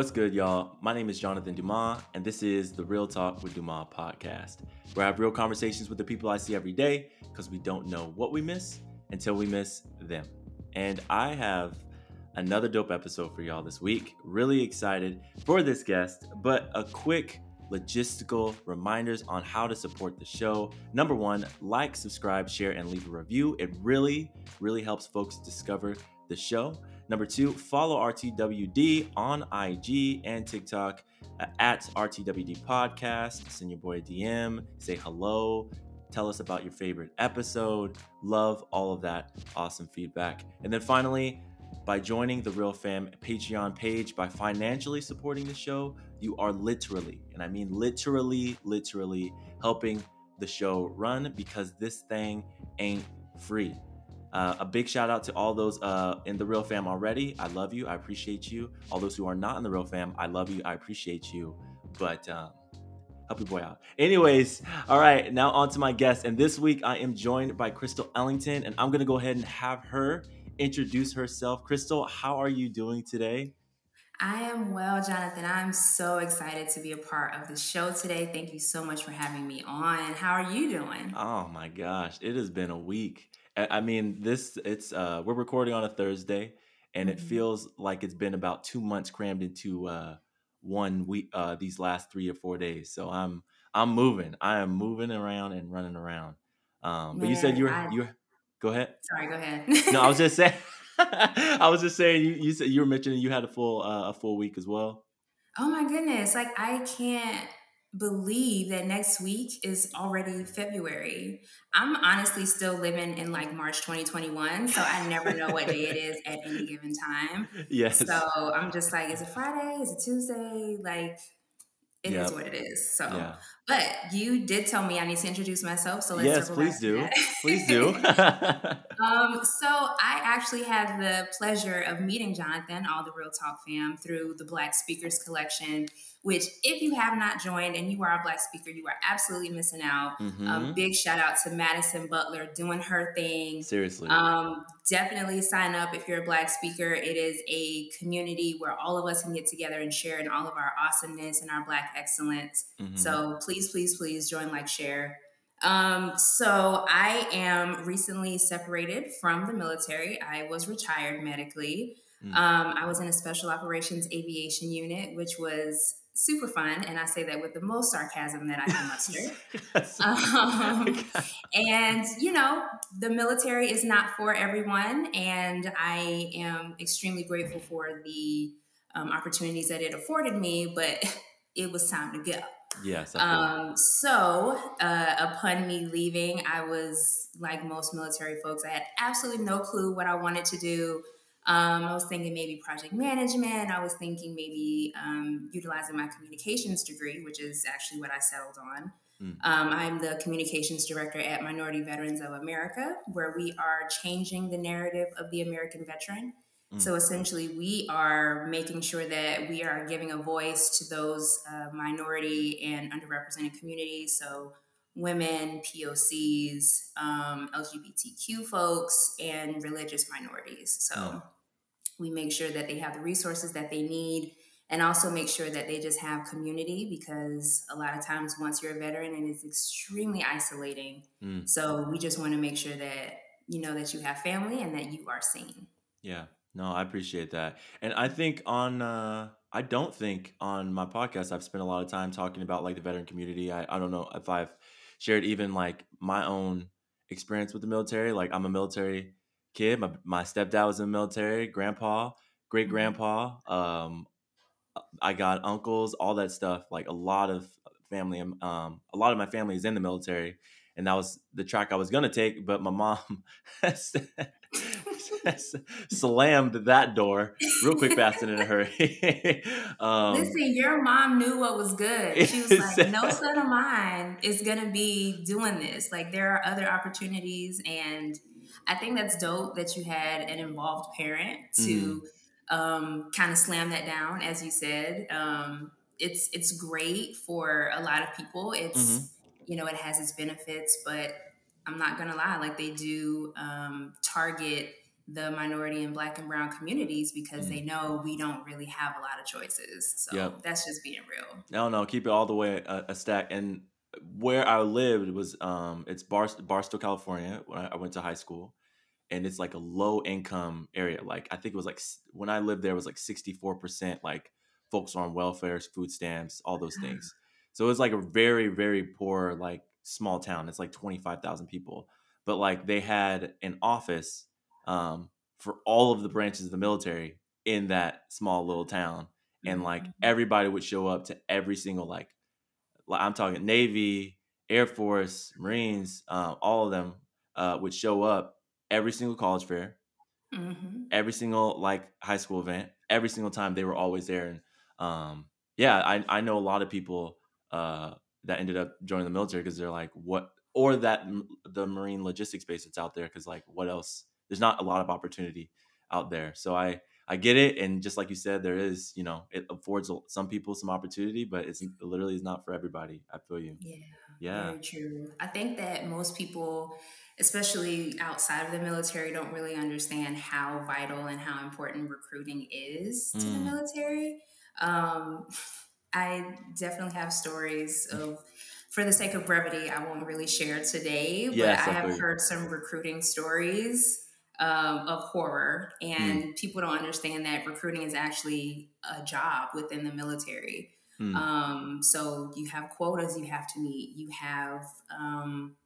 What's good, y'all? My name is Jonathan Dumas, and this is the Real Talk with Dumas podcast, where I have real conversations with the people I see every day because we don't know what we miss until we miss them. And I have another dope episode for y'all this week. Really excited for this guest, but a quick logistical reminders on how to support the show. Number one, like, subscribe, share, and leave a review. It really, really helps folks discover the show. Number two, follow RTWD on IG and TikTok uh, at RTWD Podcast. Send your boy a DM, say hello, tell us about your favorite episode. Love all of that awesome feedback. And then finally, by joining the Real Fam Patreon page, by financially supporting the show, you are literally, and I mean literally, literally helping the show run because this thing ain't free. Uh, a big shout out to all those uh, in the Real Fam already. I love you. I appreciate you. All those who are not in the Real Fam, I love you. I appreciate you. But um, help your boy out. Anyways, all right, now on to my guest. And this week I am joined by Crystal Ellington, and I'm going to go ahead and have her introduce herself. Crystal, how are you doing today? I am well, Jonathan. I'm so excited to be a part of the show today. Thank you so much for having me on. How are you doing? Oh my gosh, it has been a week. I mean, this it's uh we're recording on a Thursday, and mm-hmm. it feels like it's been about two months crammed into uh one week uh these last three or four days. So I'm I'm moving. I am moving around and running around. Um, but you said you were you go ahead. Sorry, go ahead. no, I was just saying. I was just saying you you said you were mentioning you had a full uh, a full week as well. Oh my goodness! Like I can't believe that next week is already February. I'm honestly still living in like March 2021, so I never know what day it is at any given time. Yes. So I'm just like, is it Friday? Is it Tuesday? Like, it yep. is what it is. So, yeah. But you did tell me I need to introduce myself. So let's yes, please do. please do. um, so I actually had the pleasure of meeting Jonathan, all the Real Talk fam, through the Black Speakers Collection which if you have not joined and you are a black speaker you are absolutely missing out mm-hmm. um, big shout out to madison butler doing her thing seriously um, definitely sign up if you're a black speaker it is a community where all of us can get together and share in all of our awesomeness and our black excellence mm-hmm. so please please please please join like share um, so I am recently separated from the military. I was retired medically. Mm. Um, I was in a special operations aviation unit, which was super fun, and I say that with the most sarcasm that I can muster. um, and you know, the military is not for everyone, and I am extremely grateful for the um, opportunities that it afforded me. But it was time to go. Yes. Um, so, uh, upon me leaving, I was like most military folks. I had absolutely no clue what I wanted to do. Um, I was thinking maybe project management. I was thinking maybe um, utilizing my communications degree, which is actually what I settled on. Mm. Um, I'm the communications director at Minority Veterans of America, where we are changing the narrative of the American veteran. Mm. So essentially, we are making sure that we are giving a voice to those uh, minority and underrepresented communities. So women, POCs, um, LGBTQ folks, and religious minorities. So mm. we make sure that they have the resources that they need and also make sure that they just have community because a lot of times once you're a veteran it is extremely isolating. Mm. So we just want to make sure that you know that you have family and that you are seen. Yeah. No, I appreciate that. And I think on uh I don't think on my podcast I've spent a lot of time talking about like the veteran community. I, I don't know if I've shared even like my own experience with the military. Like I'm a military kid. My my stepdad was in the military, grandpa, great mm-hmm. grandpa. Um, I got uncles, all that stuff. Like a lot of family. Um, a lot of my family is in the military, and that was the track I was gonna take. But my mom slammed that door real quick, fast and in a hurry. um, Listen, your mom knew what was good. She was like, "No son of mine is gonna be doing this. Like, there are other opportunities." And I think that's dope that you had an involved parent to mm. um, kind of slam that down, as you said. Um, it's it's great for a lot of people. It's mm-hmm. you know it has its benefits, but I'm not gonna lie, like they do um, target the minority and black and brown communities because mm. they know we don't really have a lot of choices. So yep. that's just being real. No, no, keep it all the way a, a stack. And where I lived was um it's Bar- Barstow, California. When I went to high school, and it's like a low income area. Like I think it was like when I lived there, it was like sixty four percent like folks on welfare, food stamps, all those things. So it was like a very very poor like small town. It's like twenty five thousand people, but like they had an office um, for all of the branches of the military in that small little town, and like mm-hmm. everybody would show up to every single like like I'm talking Navy, Air Force, Marines, uh, all of them uh, would show up every single college fair, mm-hmm. every single like high school event, every single time they were always there. And um, yeah, I I know a lot of people uh, that ended up joining the military because they're like, what, or that the Marine logistics base that's out there because like, what else? There's not a lot of opportunity out there. So I I get it, and just like you said, there is, you know, it affords some people some opportunity, but it's it literally is not for everybody. I feel you. Yeah. Yeah. Very true. I think that most people, especially outside of the military, don't really understand how vital and how important recruiting is to mm. the military. Um, I definitely have stories of for the sake of brevity, I won't really share today, but yes, I have heard some recruiting stories um, of horror, and mm. people don't understand that recruiting is actually a job within the military. Mm. Um, so you have quotas you have to meet. You have, um,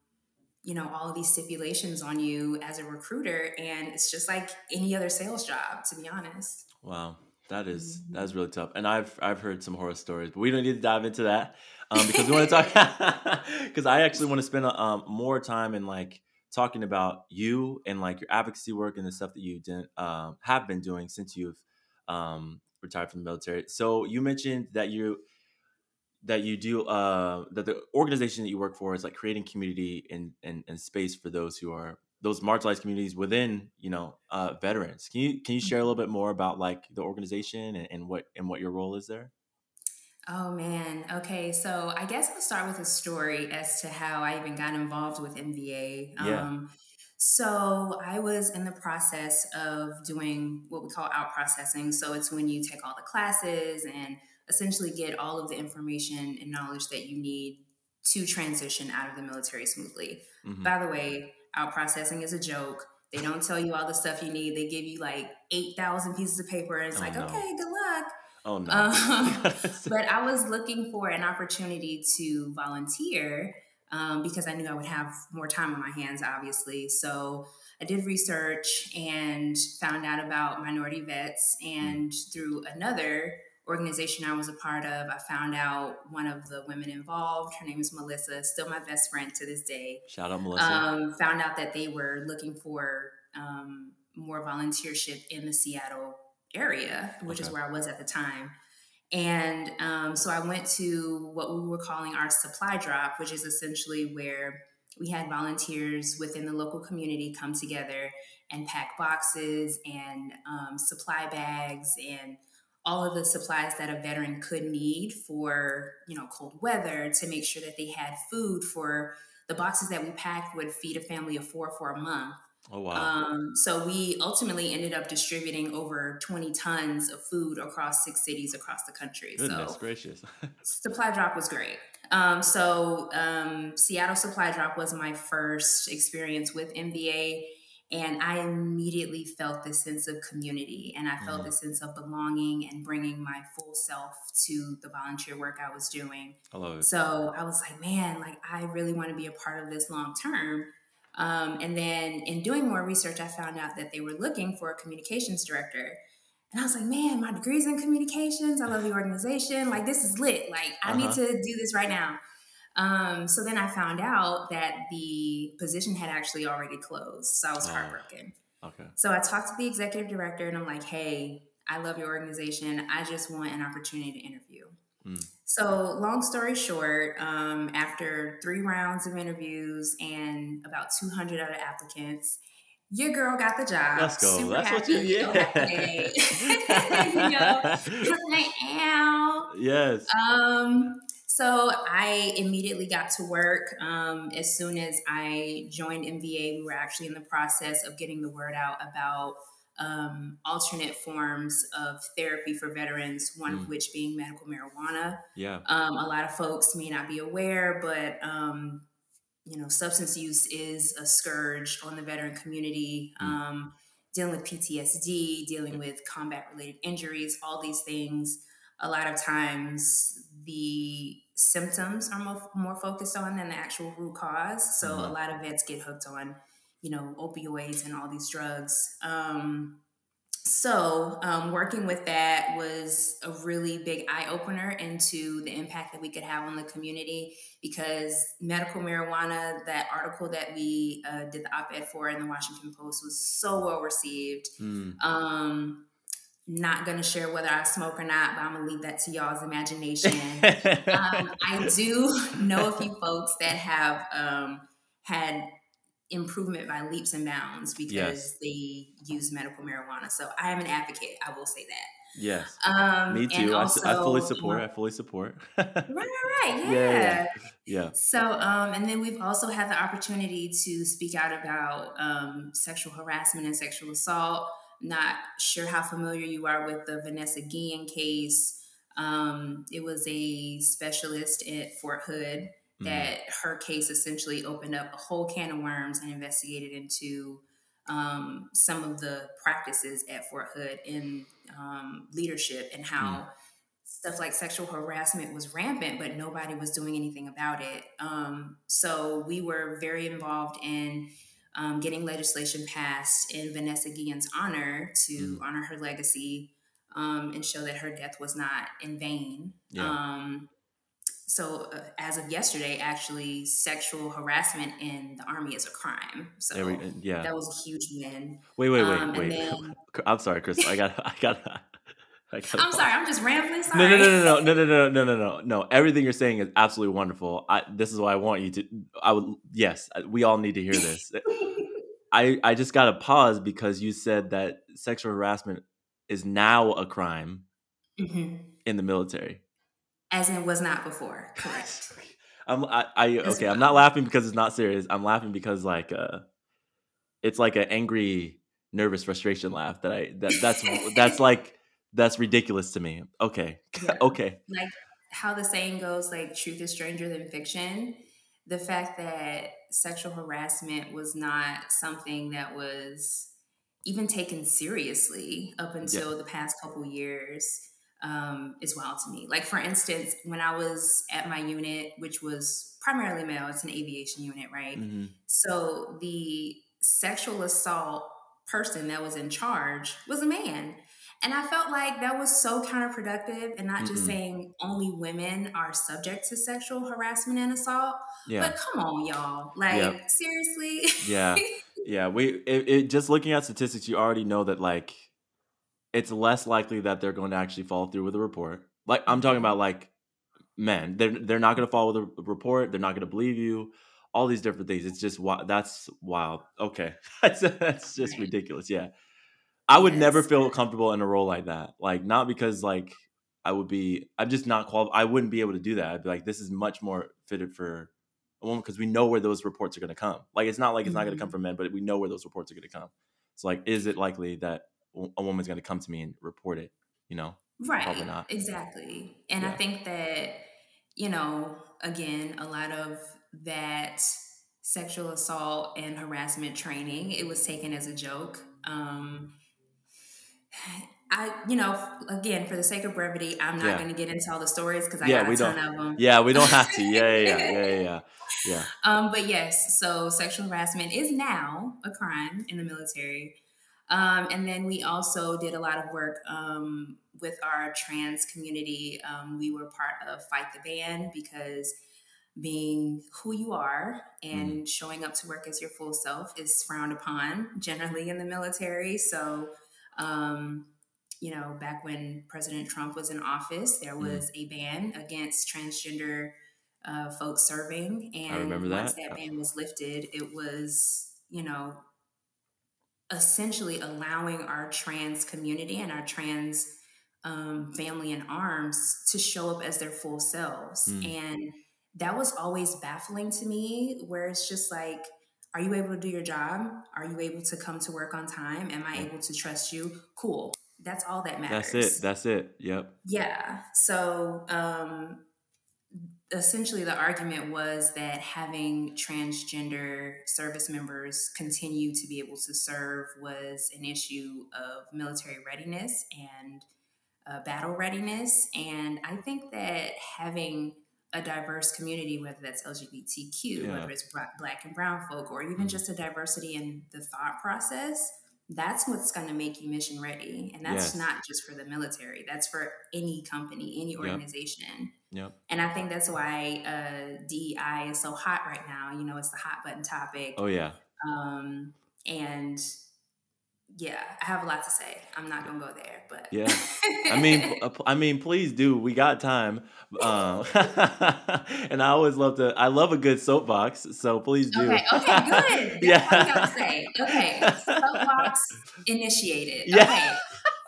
you know, all of these stipulations on you as a recruiter, and it's just like any other sales job, to be honest. Wow, that is mm-hmm. that is really tough. And I've I've heard some horror stories, but we don't need to dive into that um, because we want to talk. Because I actually want to spend um, more time in like talking about you and like your advocacy work and the stuff that you did, um, have been doing since you've um, retired from the military. So you mentioned that you that you do uh, that the organization that you work for is like creating community and, and, and space for those who are those marginalized communities within you know uh, veterans. Can you can you share a little bit more about like the organization and, and what and what your role is there? Oh man. Okay. So I guess I'll start with a story as to how I even got involved with MVA. Yeah. Um, so I was in the process of doing what we call out processing. So it's when you take all the classes and essentially get all of the information and knowledge that you need to transition out of the military smoothly. Mm-hmm. By the way, out processing is a joke. They don't tell you all the stuff you need. They give you like 8,000 pieces of paper and it's oh, like, no. okay, good luck. Oh no. Um, but I was looking for an opportunity to volunteer um, because I knew I would have more time on my hands, obviously. So I did research and found out about minority vets, and mm. through another organization I was a part of, I found out one of the women involved. Her name is Melissa, still my best friend to this day. Shout out Melissa. Um, found out that they were looking for um, more volunteership in the Seattle area, which okay. is where I was at the time. And um, so I went to what we were calling our supply drop, which is essentially where we had volunteers within the local community come together and pack boxes and um, supply bags and all of the supplies that a veteran could need for you know cold weather to make sure that they had food for the boxes that we packed would feed a family of four for a month Oh wow! Um, so we ultimately ended up distributing over 20 tons of food across six cities across the country. Goodness so gracious! supply drop was great. Um, so um, Seattle Supply Drop was my first experience with MVA. and I immediately felt this sense of community, and I felt mm. this sense of belonging and bringing my full self to the volunteer work I was doing. I love it. So I was like, man, like I really want to be a part of this long term. Um, and then in doing more research, I found out that they were looking for a communications director. And I was like, man, my degree's in communications. I love the organization. Like, this is lit. Like, I uh-huh. need to do this right now. Um, so then I found out that the position had actually already closed. So I was heartbroken. Okay. So I talked to the executive director and I'm like, hey, I love your organization. I just want an opportunity to interview. Mm. So, long story short, um, after three rounds of interviews and about 200 other applicants, your girl got the job. Let's go. Super That's happy, what you, yeah. you know, I am. Yes. Um, So I immediately got to work. Um, as soon as I joined MVA, we were actually in the process of getting the word out about um, alternate forms of therapy for veterans, one mm. of which being medical marijuana. Yeah. Um, a lot of folks may not be aware, but um, you know, substance use is a scourge on the veteran community. Mm. Um, dealing with PTSD, dealing with combat related injuries, all these things. A lot of times, the symptoms are more, more focused on than the actual root cause. So, mm-hmm. a lot of vets get hooked on you know, opioids and all these drugs. Um, so, um, working with that was a really big eye opener into the impact that we could have on the community because medical marijuana, that article that we uh, did the op ed for in the Washington Post, was so well received. Mm. Um, not going to share whether I smoke or not, but I'm going to leave that to y'all's imagination. um, I do know a few folks that have um, had improvement by leaps and bounds because yes. they use medical marijuana. So I am an advocate. I will say that. Yes. Um, Me too. Also, I, I, fully support. I fully support. right, right, right. Yeah. Yeah, yeah. yeah. So, um, and then we've also had the opportunity to speak out about um, sexual harassment and sexual assault. Not sure how familiar you are with the Vanessa Guillen case. Um, it was a specialist at Fort Hood Mm-hmm. that her case essentially opened up a whole can of worms and investigated into um, some of the practices at Fort Hood in um, leadership and how mm. stuff like sexual harassment was rampant, but nobody was doing anything about it. Um, so we were very involved in um, getting legislation passed in Vanessa Guillen's honor to mm. honor her legacy um, and show that her death was not in vain. Yeah. So uh, as of yesterday actually sexual harassment in the army is a crime so we, yeah that was a huge win wait wait wait um, wait then, i'm sorry chris i got i got I am sorry, I'm just rambling. Sorry. No, no, no, no, no, no, no, no, no, no. Everything you're saying is absolutely wonderful. I, this is why I want you to. I would. Yes, we all need to hear this. I, I just got to pause because you said that sexual harassment is now a crime mm-hmm. in the military as in was not before. Correct. I'm I, I okay. I'm not laughing because it's not serious. I'm laughing because like uh, it's like an angry, nervous frustration laugh that I that that's that's like that's ridiculous to me. Okay, yeah. okay. Like how the saying goes, like truth is stranger than fiction. The fact that sexual harassment was not something that was even taken seriously up until yeah. the past couple years um, is wild to me. Like, for instance, when I was at my unit, which was primarily male, it's an aviation unit, right? Mm-hmm. So the sexual assault person that was in charge was a man. And I felt like that was so counterproductive and not mm-hmm. just saying only women are subject to sexual harassment and assault. Yeah. But come on, y'all. Like, seriously? yeah. Yeah. We, it, it, just looking at statistics, you already know that, like, it's less likely that they're going to actually follow through with a report. Like I'm talking about like men, they're they're not going to follow the report. They're not going to believe you. All these different things. It's just that's wild. Okay, that's that's just ridiculous. Yeah, I would yes. never feel comfortable in a role like that. Like not because like I would be. I'm just not qualified. I wouldn't be able to do that. I'd be like, this is much more fitted for a woman because we know where those reports are going to come. Like it's not like it's mm-hmm. not going to come from men, but we know where those reports are going to come. It's like, is it likely that a woman's going to come to me and report it, you know? Right. Probably not. Exactly. And yeah. I think that, you know, again, a lot of that sexual assault and harassment training, it was taken as a joke. Um, I, you know, again, for the sake of brevity, I'm not yeah. going to get into all the stories because I yeah, got a ton don't. of them. Yeah, we don't have to. Yeah, yeah, yeah, yeah, yeah. yeah. Um, but yes, so sexual harassment is now a crime in the military. Um, and then we also did a lot of work um, with our trans community. Um, we were part of Fight the Ban because being who you are and mm. showing up to work as your full self is frowned upon generally in the military. So, um, you know, back when President Trump was in office, there mm. was mm. a ban against transgender uh, folks serving. And once that ban was lifted, it was, you know, essentially allowing our trans community and our trans um, family in arms to show up as their full selves. Mm. And that was always baffling to me, where it's just like, are you able to do your job? Are you able to come to work on time? Am I able to trust you? Cool. That's all that matters. That's it. That's it. Yep. Yeah. So um, essentially, the argument was that having transgender service members continue to be able to serve was an issue of military readiness and uh, battle readiness. And I think that having a diverse community, whether that's LGBTQ, yeah. whether it's black and brown folk, or even mm-hmm. just a diversity in the thought process, that's what's going to make you mission ready. And that's yes. not just for the military, that's for any company, any organization. Yep. And I think that's why uh, DEI is so hot right now. You know, it's the hot button topic. Oh, yeah. Um, and yeah, I have a lot to say. I'm not gonna go there, but yeah. I mean, I mean, please do. We got time, um, and I always love to. I love a good soapbox, so please do. Okay, okay, good. That's yeah. what I gotta say. Okay, soapbox initiated. Yeah.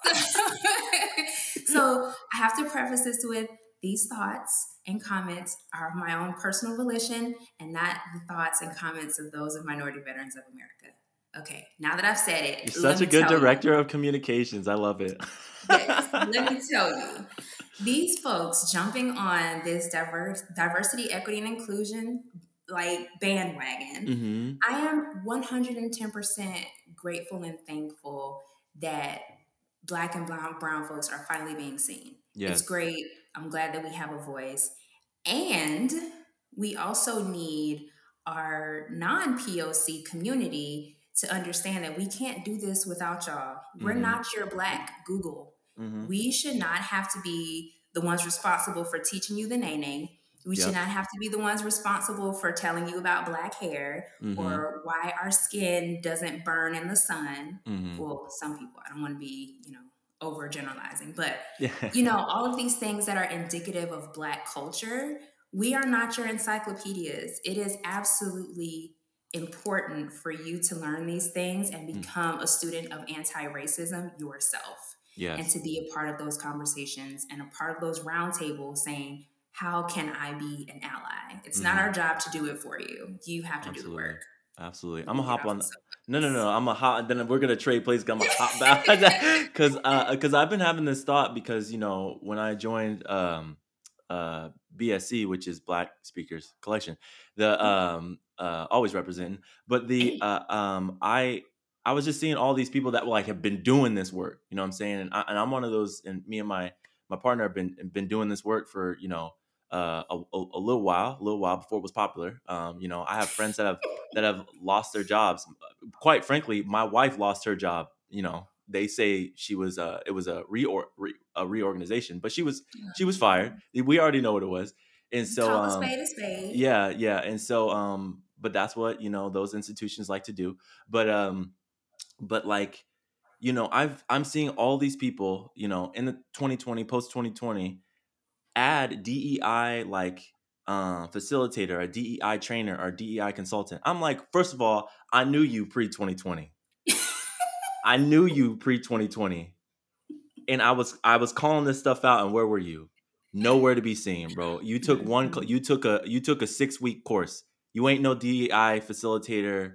Okay. so I have to preface this with these thoughts and comments are of my own personal volition and not the thoughts and comments of those of minority veterans of America. Okay, now that I've said it, you're such a good director you. of communications. I love it. yes, let me tell you, these folks jumping on this diverse diversity, equity, and inclusion like bandwagon. Mm-hmm. I am 110% grateful and thankful that black and brown brown folks are finally being seen. Yes. It's great. I'm glad that we have a voice. And we also need our non POC community to understand that we can't do this without y'all. We're mm-hmm. not your black Google. Mm-hmm. We should not have to be the ones responsible for teaching you the name. We yep. should not have to be the ones responsible for telling you about black hair mm-hmm. or why our skin doesn't burn in the sun. Mm-hmm. Well, some people, I don't want to be, you know, over generalizing, but you know, all of these things that are indicative of black culture, we are not your encyclopedias. It is absolutely important for you to learn these things and mm. become mm. a student of anti-racism yourself yes. and to be a part of those conversations and a part of those roundtables saying how can i be an ally it's mm-hmm. not our job to do it for you you have to Absolutely. do the work Absolutely, I'm gonna hop on. No, no, no. I'm a hot. Then we're gonna trade places. I'm a hot back because because uh, I've been having this thought because you know when I joined um uh BSC, which is Black Speakers Collection, the mm-hmm. um uh, always representing. But the uh, um, I I was just seeing all these people that like have been doing this work. You know what I'm saying? And, I, and I'm one of those. And me and my my partner have been been doing this work for you know uh, a, a, a, little while, a little while before it was popular. Um, you know, I have friends that have that have lost their jobs. Quite frankly, my wife lost her job. You know, they say she was uh, it was a reor re, a reorganization, but she was she was fired. We already know what it was. And so, um, spade spade. yeah, yeah, and so, um, but that's what you know those institutions like to do but um but like you know i've i'm seeing all these people you know in the 2020 post 2020 add dei like uh, facilitator a dei trainer or dei consultant. I'm like first of all i knew you pre 2020 i knew you pre 2020 and i was i was calling this stuff out and where were you? Nowhere to be seen bro. You took one you took a you took a six week course. You ain't no DEI facilitator,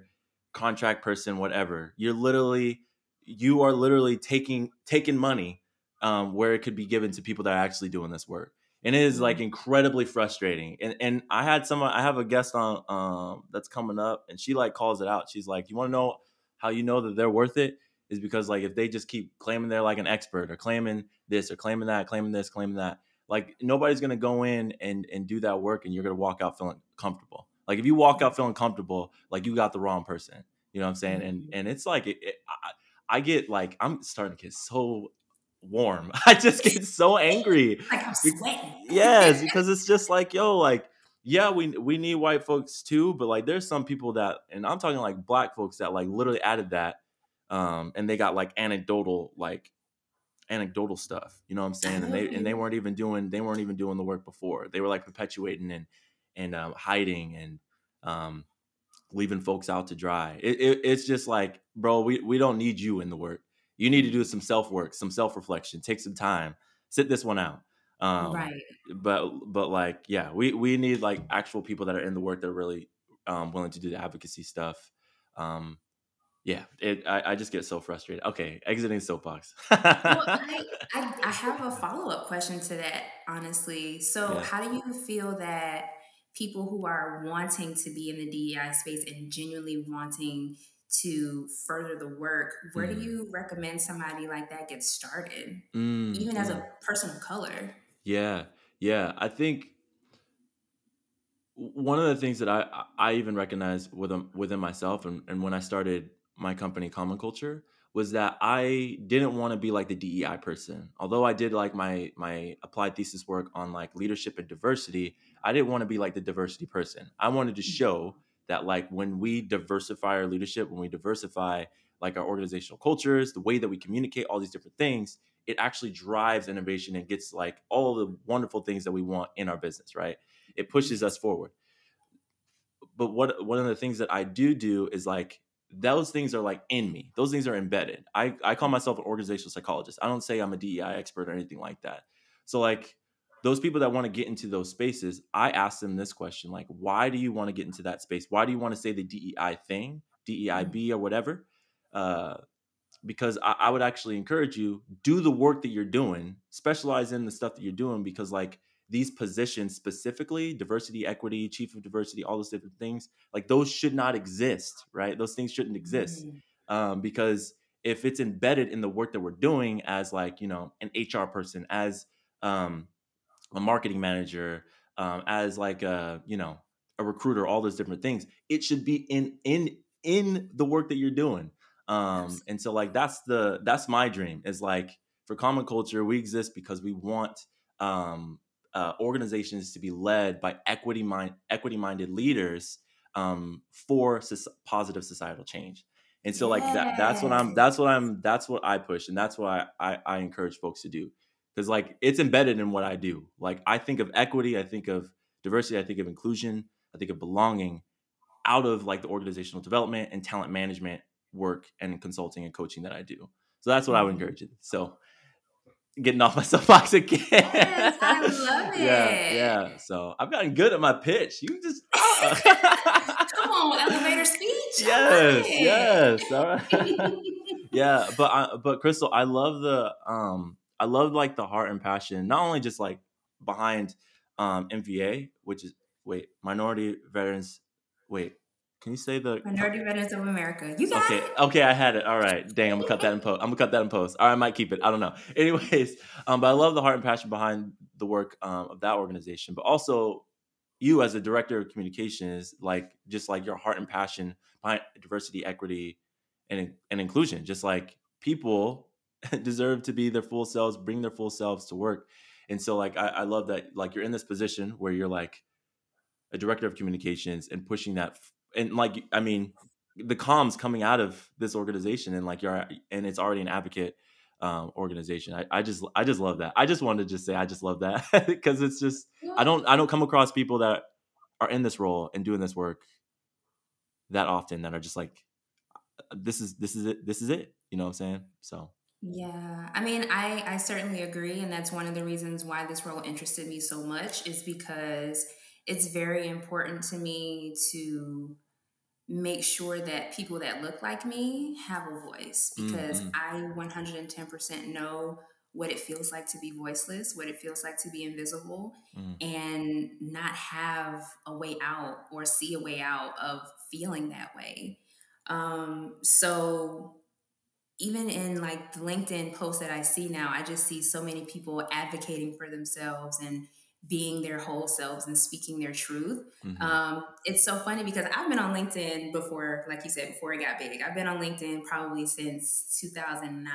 contract person, whatever. You're literally you are literally taking taking money um, where it could be given to people that are actually doing this work. And it is like mm-hmm. incredibly frustrating. And and I had someone I have a guest on um, that's coming up and she like calls it out. She's like, You want to know how you know that they're worth it? Is because like if they just keep claiming they're like an expert or claiming this or claiming that, claiming this, claiming that, like nobody's gonna go in and and do that work and you're gonna walk out feeling comfortable. Like if you walk out feeling comfortable, like you got the wrong person. You know what I'm saying? Mm-hmm. And and it's like it, it, I, I, get like I'm starting to get so warm. I just get so angry. Like I'm sweating. yes, because it's just like yo, like yeah, we we need white folks too, but like there's some people that, and I'm talking like black folks that like literally added that, um, and they got like anecdotal like anecdotal stuff. You know what I'm saying? And they and they weren't even doing they weren't even doing the work before. They were like perpetuating and and um, hiding and um, leaving folks out to dry. It, it, it's just like, bro, we, we don't need you in the work. You need to do some self work, some self reflection, take some time. sit this one out. Um, right. But but like yeah, we we need like actual people that are in the work that are really um, willing to do the advocacy stuff. Um, yeah, it, I, I just get so frustrated. Okay, exiting soapbox. well, I, I, I have a follow up question to that, honestly. So, yeah. how do you feel that people who are wanting to be in the DEI space and genuinely wanting to further the work, where mm. do you recommend somebody like that get started, mm. even as a person of color? Yeah, yeah. I think one of the things that I I even recognize within within myself, and, and when I started my company, Common Culture, was that I didn't want to be like the DEI person. Although I did like my my applied thesis work on like leadership and diversity, I didn't want to be like the diversity person. I wanted to mm. show that like when we diversify our leadership, when we diversify like our organizational cultures, the way that we communicate, all these different things, it actually drives innovation and gets like all the wonderful things that we want in our business, right? It pushes us forward. But what one of the things that I do do is like those things are like in me. Those things are embedded. I, I call myself an organizational psychologist. I don't say I'm a DEI expert or anything like that. So like those people that want to get into those spaces, I ask them this question like, why do you want to get into that space? Why do you want to say the DEI thing, DEIB mm. or whatever? Uh, because I, I would actually encourage you do the work that you're doing, specialize in the stuff that you're doing because like these positions specifically diversity equity chief of diversity all those different things like those should not exist right those things shouldn't exist mm-hmm. um, because if it's embedded in the work that we're doing as like you know an hr person as um, a marketing manager um, as like a you know a recruiter all those different things it should be in in in the work that you're doing. Um yes. and so like that's the that's my dream is like for common culture we exist because we want um uh, organizations to be led by equity mind equity minded leaders um, for so- positive societal change. And so like that that's what i'm that's what i'm that's what i push and that's what i i, I encourage folks to do because like it's embedded in what i do like i think of equity i think of diversity i think of inclusion i think of belonging out of like the organizational development and talent management work and consulting and coaching that i do so that's what i would mm-hmm. encourage you so getting off my soapbox again. Yes, I love it. yeah, yeah. So I've gotten good at my pitch. You just come on, elevator speech. Yes, yes. All right. yeah, but I, but Crystal, I love the um, I love like the heart and passion, not only just like behind um MVA, which is wait minority veterans. Wait, can you say the Minority Veterans of America? You got okay, it. Okay, I had it. All right. Dang, I'm gonna cut that in post. I'm gonna cut that in post. All right, I might keep it. I don't know. Anyways, um, but I love the heart and passion behind the work um, of that organization, but also you as a director of communications, like just like your heart and passion behind diversity, equity, and and inclusion. Just like people deserve to be their full selves, bring their full selves to work, and so like I, I love that like you're in this position where you're like a director of communications and pushing that and like I mean, the comms coming out of this organization and like you're and it's already an advocate um, organization. I, I just I just love that. I just wanted to just say I just love that because it's just I don't I don't come across people that are in this role and doing this work that often that are just like this is this is it this is it you know what I'm saying so yeah I mean I I certainly agree and that's one of the reasons why this role interested me so much is because it's very important to me to make sure that people that look like me have a voice because mm-hmm. I 110% know what it feels like to be voiceless, what it feels like to be invisible, mm. and not have a way out or see a way out of feeling that way. Um, so even in like the LinkedIn posts that I see now, I just see so many people advocating for themselves and being their whole selves and speaking their truth. Mm-hmm. Um, it's so funny because I've been on LinkedIn before, like you said, before it got big. I've been on LinkedIn probably since 2009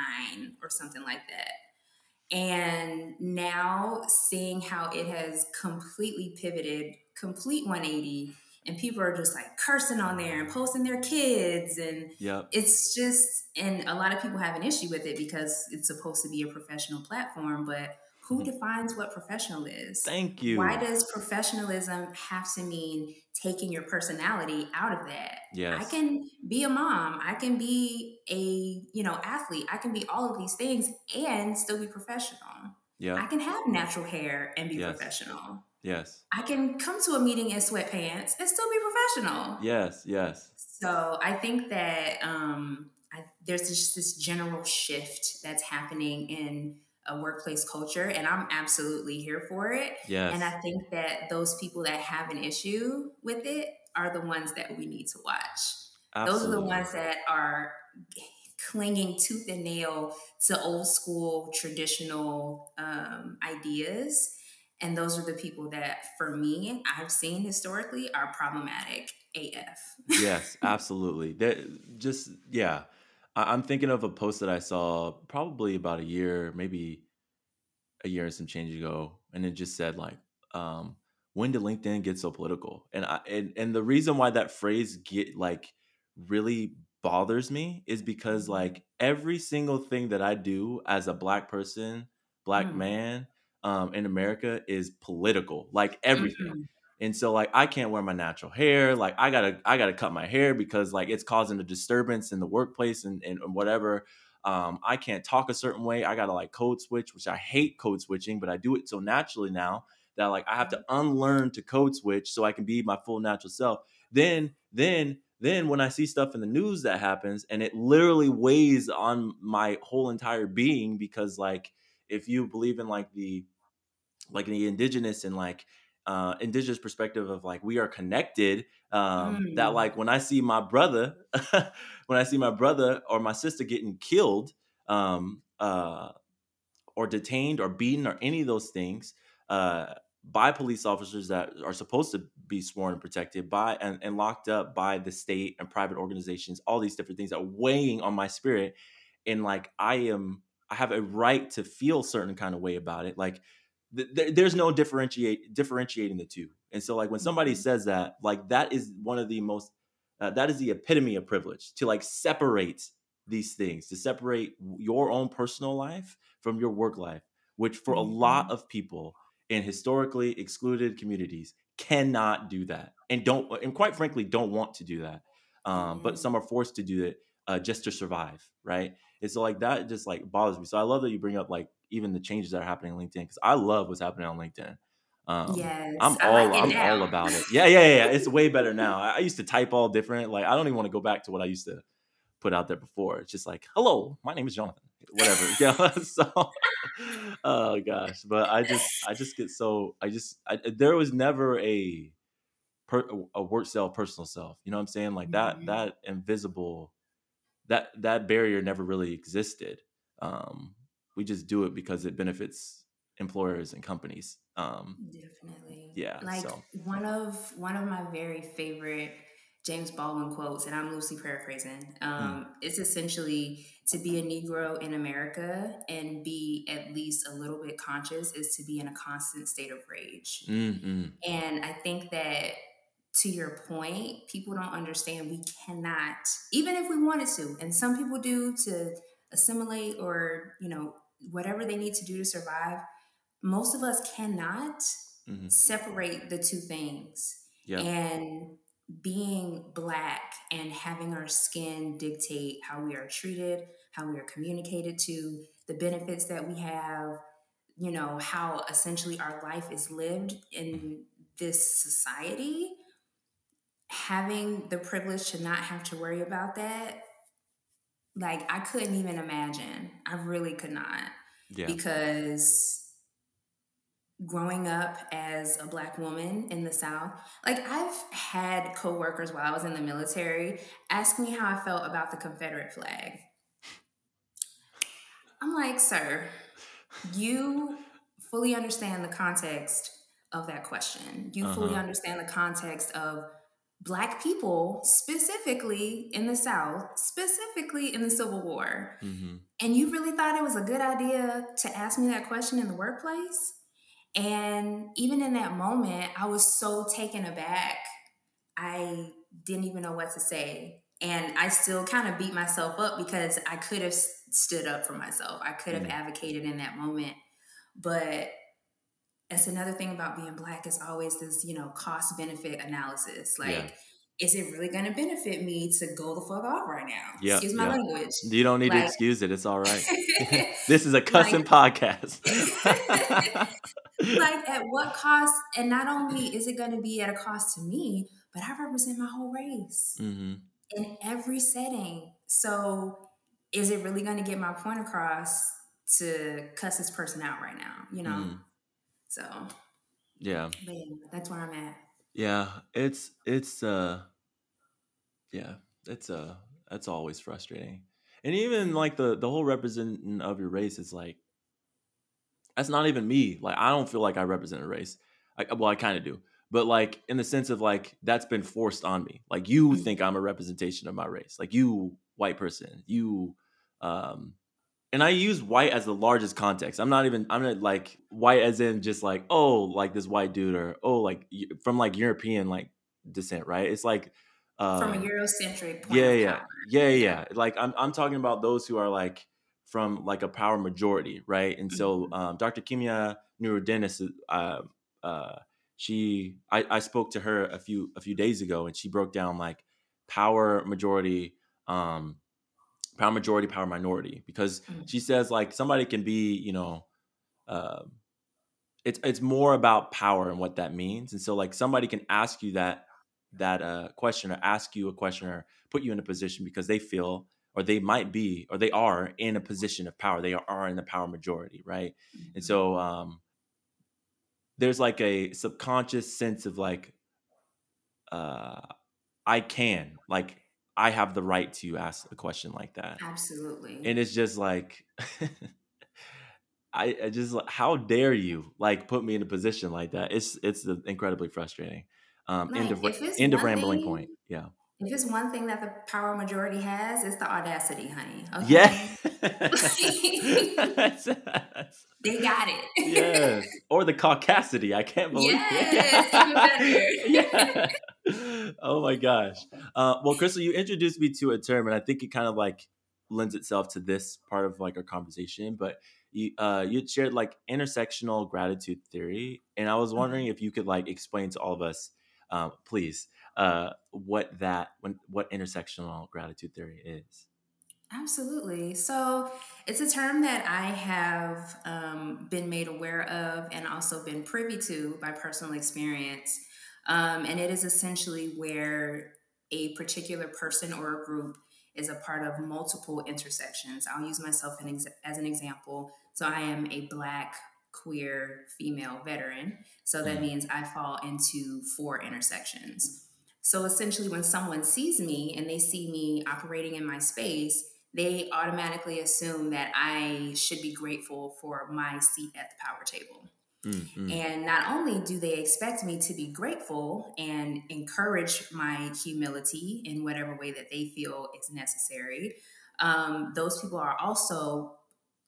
or something like that. And now seeing how it has completely pivoted, complete 180, and people are just like cursing on there and posting their kids. And yep. it's just, and a lot of people have an issue with it because it's supposed to be a professional platform, but who mm-hmm. defines what professional is? Thank you. Why does professionalism have to mean taking your personality out of that? Yes. I can be a mom. I can be a, you know, athlete. I can be all of these things and still be professional. Yeah. I can have natural hair and be Yes. professional. Yes. I can come to a meeting in sweatpants and still be professional. Yes. Yes. So I think that um, I, there's just this general shift that's happening in a workplace culture, and I'm absolutely here for it. Yes. And I think that those people that have an issue with it are the ones that we need to watch. Those are the ones that are clinging tooth and nail to old school traditional um, ideas. And those are the people that, for me, I've seen historically are problematic AF. yes, absolutely. That just yeah. I, I'm thinking of a post that I saw probably about a year, maybe a year and some change ago, and it just said like, um, "When did LinkedIn get so political?" And I and and the reason why that phrase get like really bothers me is because like every single thing that I do as a black person, black Mm. man, um, in America is political. Like everything. Mhm. And so like I can't wear my natural hair. Like I gotta I gotta cut my hair because like it's causing a disturbance in the workplace and, and, and whatever. Um, I can't talk a certain way. I gotta like code switch, which I hate code switching, but I do it so naturally now that like I have to unlearn to code switch so I can be my full natural self. Then then then when I see stuff in the news that happens and it literally weighs on my whole entire being because like if you believe in like the like the indigenous and like uh indigenous perspective of like we are connected um that Mm. like when i see my brother when i see my brother or my sister getting killed um uh or detained or beaten or any of those things uh by police officers that are supposed to be sworn and protected by and, and locked up by the state and private organizations all these different things that are weighing on my spirit and like i am i have a right to feel certain kind of way about it like th- th- there's no differentiate differentiating the two and so like when somebody Mhm. says that like that is one of the most uh, that is the epitome of privilege to like separate these things to separate your own personal life from your work life which for a lot Mhm. of people in historically excluded communities cannot do that and don't and quite frankly don't want to do that um, but Mhm. some are forced to do it uh, just to survive right? It's so like that just like bothers me. So i love that you bring up like even the changes that are happening on linkedin because i love what's happening on linkedin. Um, Yes, i'm all like i'm now. all about it. Yeah yeah yeah, it's way better now. I, used to type all different like i don't even want to go back to what i used to put out there before. It's just like hello my name is jonathan whatever yeah so oh gosh. But i just i just get so i just I, there was never a per, a work self personal self you know what i'm saying? Like that Mhm. that invisible that that barrier never really existed um we just do it because it benefits employers and companies um Definitely. Yeah, Like so- one of one of my very favorite James Baldwin quotes, and I'm loosely paraphrasing. Hmm. Um, It's essentially to be a Negro in America and be at least a little bit conscious is to be in a constant state of rage. mm-mm. And I think that to your point, people don't understand we cannot, even if we wanted to, and some people do to assimilate or, you know, whatever they need to do to survive. Most of us cannot Mhm. separate the two things. yeah And being black and having our skin dictate how we are treated, how we are communicated to, the benefits that we have, you know, how essentially our life is lived in this society. Having the privilege to not have to worry about that, like I couldn't even imagine. I really could not yeah because growing up as a black woman in the south like i've had coworkers while i was in the military ask me how i felt about the confederate flag i'm like sir you fully understand the context of that question you fully Uh-huh. understand the context of black people specifically in the south specifically in the civil war hmm and you really thought it was a good idea to ask me that question in the workplace? And even in that moment, I was so taken aback. I didn't even know what to say. And I still kind of beat myself up because I could have stood up for myself. I could have Mm. advocated in that moment. But that's another thing about being black is always this, you know, cost benefit analysis. Like, Yeah. is it really going to benefit me to go the fuck off right now? Yeah, Excuse my yeah. language. You don't need Like- to excuse it. It's all right. this is a cussing podcast. like at what cost? And not only is it going to be at a cost to me, but I represent my whole race hmm in every setting. So is it really going to get my point across to cuss this person out right now? You know? Mhm. So, Yeah. but yeah, that's where I'm at. Yeah. It's it's uh yeah, it's uh that's always frustrating. And even like the the whole representing of your race is like that's not even me. Like I don't feel like I represent a race. I, well, I kind of do, but like in the sense of like that's been forced on me. Like you Mhm. think I'm a representation of my race. Like you, white person, you, um, and I use white as the largest context. I'm not even. I'm not like white as in just like oh like this white dude or oh like from like European like descent, right? It's like um, From a Eurocentric point yeah, yeah, yeah, yeah. Like I'm, I'm talking about those who are like from like a power majority, right? And so, Mhm. um, Dr. Kimia Nuruddin, uh, uh, she, I, I spoke to her a few, a few days ago, and she broke down like power majority, um, power majority, power minority, because Mhm. she says like somebody can be, you know, um, it's it's more about power and what that means, and so like somebody can ask you that that uh, question or ask you a question or put you in a position because they feel or they might be or they are in a position of power. They are in the power majority right? And so um there's like a subconscious sense of like uh i can like i have the right to ask a question like that Absolutely. and it's just like I, I just how dare you like put me in a position like that it's it's incredibly frustrating um end of end of rambling thing- point yeah if it's one thing that the power majority has, it's the audacity, honey. Okay? yeah That's- that's- They got it. yes or the caucasity i can't believe Yes, it yeah. Oh my gosh uh, well crystal you introduced me to a term and i think it kind of like lends itself to this part of like our conversation but you uh you shared like intersectional gratitude theory and i was wondering if you could like explain to all of us um, please uh what that when what intersectional gratitude theory is Absolutely. So it's a term that I have um, been made aware of and also been privy to by personal experience. Um, and it is essentially where a particular person or a group is a part of multiple intersections. I'll use myself ex- as an example. So I am a Black, queer, female veteran. So that Mm. means I fall into four intersections. So essentially, when someone sees me and they see me operating in my space, they automatically assume that I should be grateful for my seat at the power table. Mm, mm. And not only do they expect me to be grateful and encourage my humility in whatever way that they feel is necessary, um, those people are also,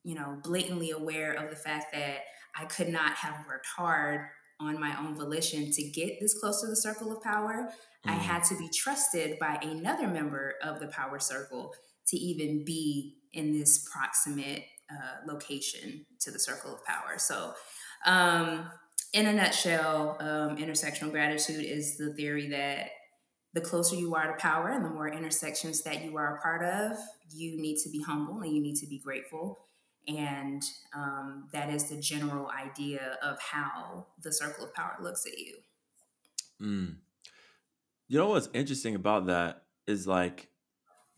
you know, blatantly aware of the fact that I could not have worked hard on my own volition to get this close to the circle of power. I Mm. had to be trusted by another member of the power circle to even be in this proximate uh, location to the circle of power. So, um, in a nutshell, um, intersectional gratitude is the theory that the closer you are to power and the more intersections that you are a part of, you need to be humble and you need to be grateful. And um, that is the general idea of how the circle of power looks at you. Mm. You know what's interesting about that is like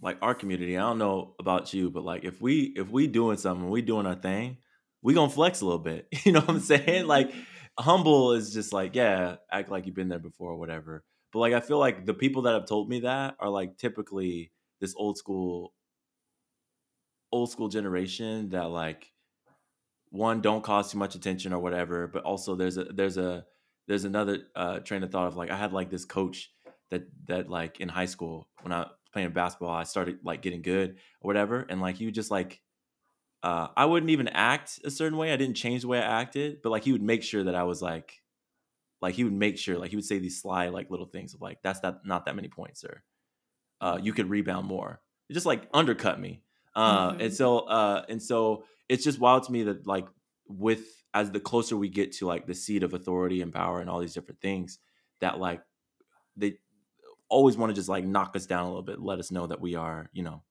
like our community. I don't know about you, but like if we if we doing something, we doing our thing, we gonna flex a little bit. You know what I'm saying? Like humble is just like yeah, act like you've been there before or whatever. But like I feel like the people that have told me that are like typically this old school old school generation that like one don't cause too much attention or whatever but also there's a there's a there's another uh train of thought of like i had like this coach that that like in high school when i was playing basketball i started like getting good or whatever and like he would just like uh i wouldn't even act a certain way i didn't change the way i acted but like he would make sure that i was like like he would make sure like he would say these sly like little things of like that's that not that many points sir. uh you could rebound more it just like undercut me uh and Mhm. so uh and so it's just wild to me that like with as the closer we get to like the seat of authority and power and all these different things that like they always want to just like knock us down a little bit, let us know that we are, you know,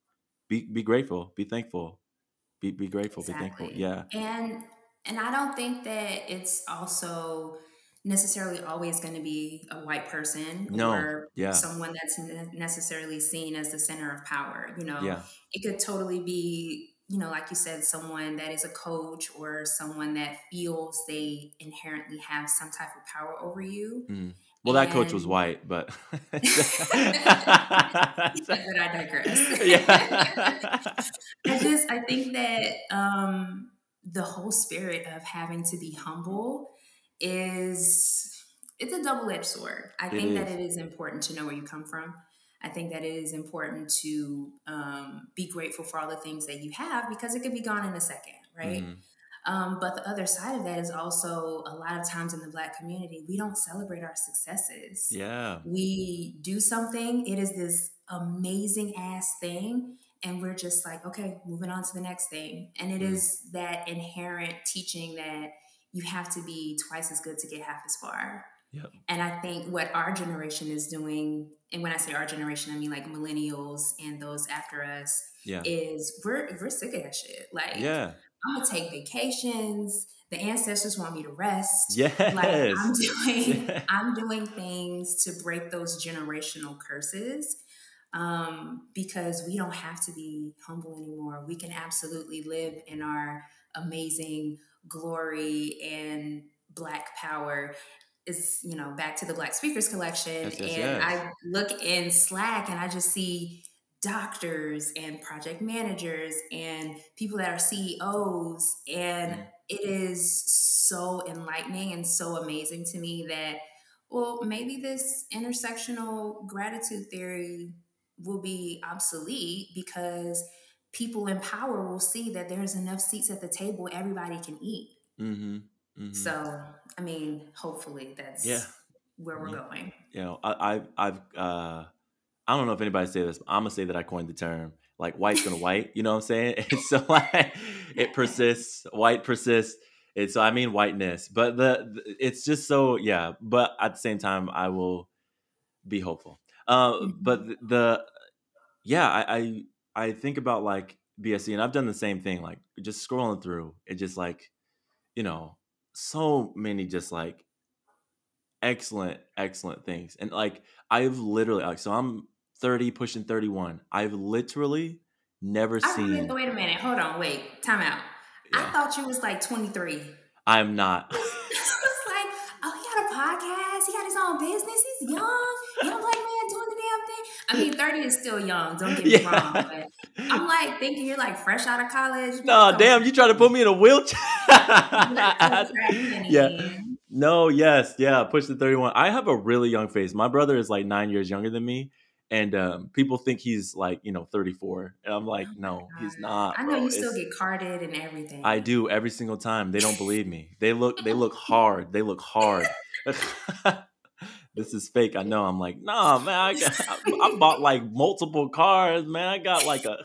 be be grateful, be thankful, be be grateful, exactly. be thankful. Yeah. And and I don't think that it's also necessarily always going to be a white person no. or yeah. someone that's necessarily seen as the center of power. You know, yeah. it could totally be, you know, like you said, someone that is a coach or someone that feels they inherently have some type of power over you. Mm. Well, and... that coach was white, but but I digress. yeah, I just I think that um, the whole spirit of having to be humble is it's a double-edged sword. I think that it is important to know where you come from. I think that it is important to um, be grateful for all the things that you have because it could be gone in a second, right? Mm-hmm. Um, but the other side of that is also a lot of times in the Black community, we don't celebrate our successes. Yeah. We do something, it is this amazing ass thing. And we're just like, okay, moving on to the next thing. And it mm-hmm. is that inherent teaching that you have to be twice as good to get half as far. Yep. And I think what our generation is doing, and when I say our generation, I mean like millennials and those after us, yeah. is we're we're sick of that shit. Like, yeah. I'm gonna take vacations. The ancestors want me to rest. Yes. Like I'm doing I'm doing things to break those generational curses. Um, because we don't have to be humble anymore. We can absolutely live in our amazing glory and black power is you know back to the black speakers collection yes, yes, and yes. i look in slack and i just see doctors and project managers and people that are ceos and mm. it is so enlightening and so amazing to me that well maybe this intersectional gratitude theory will be obsolete because people in power will see that there's enough seats at the table everybody can eat. Mm-hmm. Mm-hmm. So, I mean, hopefully that's yeah. where we're yeah. going. You know, I, have I, have uh, I don't know if anybody say this, but I'm gonna say that I coined the term like white's gonna white. You know what I'm saying? And so like it persists, white persists. It's so I mean whiteness, but the, the, it's just so yeah. But at the same time, I will be hopeful. Uh, mm-hmm. But the, the yeah, I, I I think about like BSC, and I've done the same thing, like just scrolling through. It just like, you know, so many just like excellent, excellent things. And like I've literally like so I'm 30 pushing 31. I've literally never I seen wait a minute. Hold on, wait. Time out. Yeah. I thought you was like 23. I'm not. like, oh, he got a podcast, he got his own business, he's young, young black man doing the damn thing. I mean, 30 is still young, don't get me yeah. wrong. But I'm like thinking you're like fresh out of college. No, damn, you trying to put me in a wheelchair. yeah. No, yes, yeah, push the 31. I have a really young face. My brother is like nine years younger than me. And um, people think he's like, you know, 34. And I'm like, oh no, he's not. I know bro. you still it's, get carded and everything. I do every single time. They don't believe me. They look they look hard. They look hard this is fake. I know. I'm like, nah, man. I, got, I, bought like multiple cars, man. I got like a,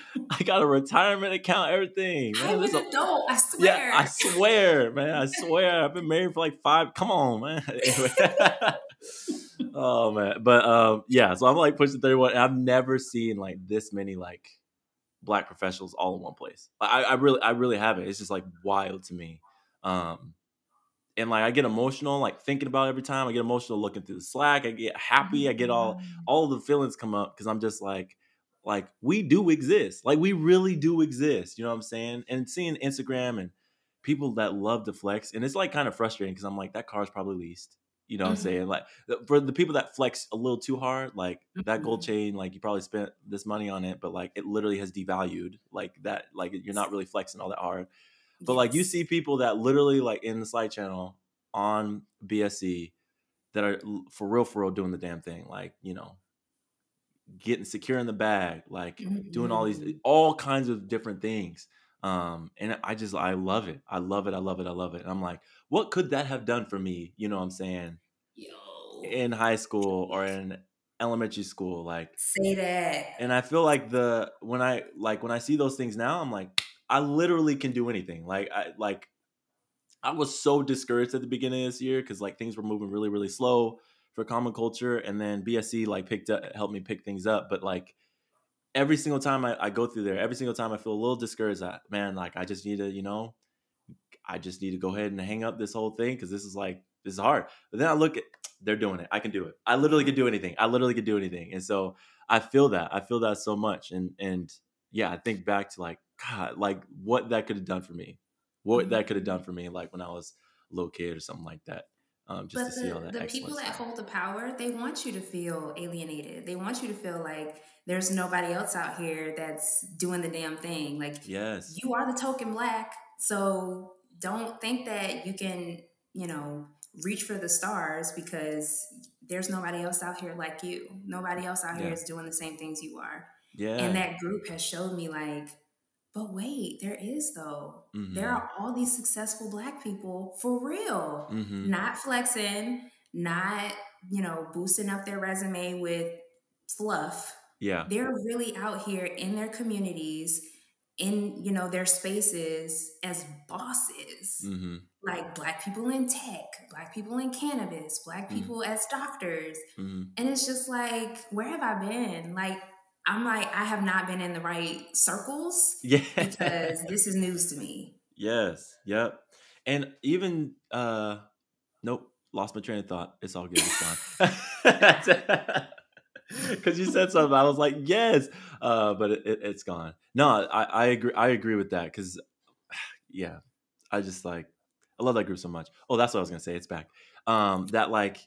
I got a retirement account, everything. Man. I'm an adult. I swear. Yeah, I swear, man. I swear. I've been married for like five. Come on, man. oh man, but um, yeah. So I'm like pushing 31. I've never seen like this many like black professionals all in one place. I, I really, I really haven't. It's just like wild to me. Um, and like I get emotional like thinking about every time. I get emotional looking through the Slack. I get happy. I get all mm. all the feelings come up because I'm just like like we do exist. Like we really do exist. You know what I'm saying? And seeing Instagram and people that love to flex, and it's like kind of frustrating because I'm like that car's probably leased. You know what mm-hmm. I'm saying? Like for the people that flex a little too hard, like mm-hmm. that gold mm-hmm. chain, like you probably spent this money on it, but like it literally has devalued. Like that, like you're not really flexing all that hard. But yes. like you see people that literally like in the slide channel on BSC that are for real, for real doing the damn thing. Like, you know, getting secure in the bag, like mm-hmm. doing all these, mm-hmm. all kinds of different things. Um, and I just, I love it. I love it. I love it. I love it. And I'm like, what could that have done for me? You know what I'm saying? Yo. In high school or in elementary school, like say that. And I feel like the, when I, like, when I see those things now, I'm like, I literally can do anything. Like I like I was so discouraged at the beginning of this year because like things were moving really, really slow. For common culture, and then BSC like picked up helped me pick things up. But like every single time I, I go through there, every single time I feel a little discouraged. That man, like I just need to, you know, I just need to go ahead and hang up this whole thing because this is like this is hard. But then I look at they're doing it. I can do it. I literally could do anything. I literally could do anything. And so I feel that. I feel that so much. And and yeah, I think back to like God, like what that could have done for me. What mm-hmm. that could have done for me, like when I was a little kid or something like that. Um, just but to the, see all that. The people that hold the power, they want you to feel alienated. They want you to feel like there's nobody else out here that's doing the damn thing. Like, yes, you are the token black. So don't think that you can, you know, reach for the stars because there's nobody else out here like you. Nobody else out yeah. here is doing the same things you are. Yeah. And that group has showed me like, but wait, there is though. Mm-hmm. There are all these successful black people for real. Mm-hmm. Not flexing, not, you know, boosting up their resume with fluff. Yeah. They're really out here in their communities, in, you know, their spaces as bosses. Mm-hmm. Like black people in tech, black people in cannabis, black mm-hmm. people as doctors. Mm-hmm. And it's just like, where have I been? Like, I'm like, I have not been in the right circles. Yeah. Because this is news to me. Yes. Yep. And even uh nope, lost my train of thought. It's all good. It's gone. Because you said something, I was like, yes, uh, but it, it, has gone. No, I, I agree. I agree with that because, yeah, I just like I love that group so much. Oh, that's what I was gonna say. It's back. Um, that like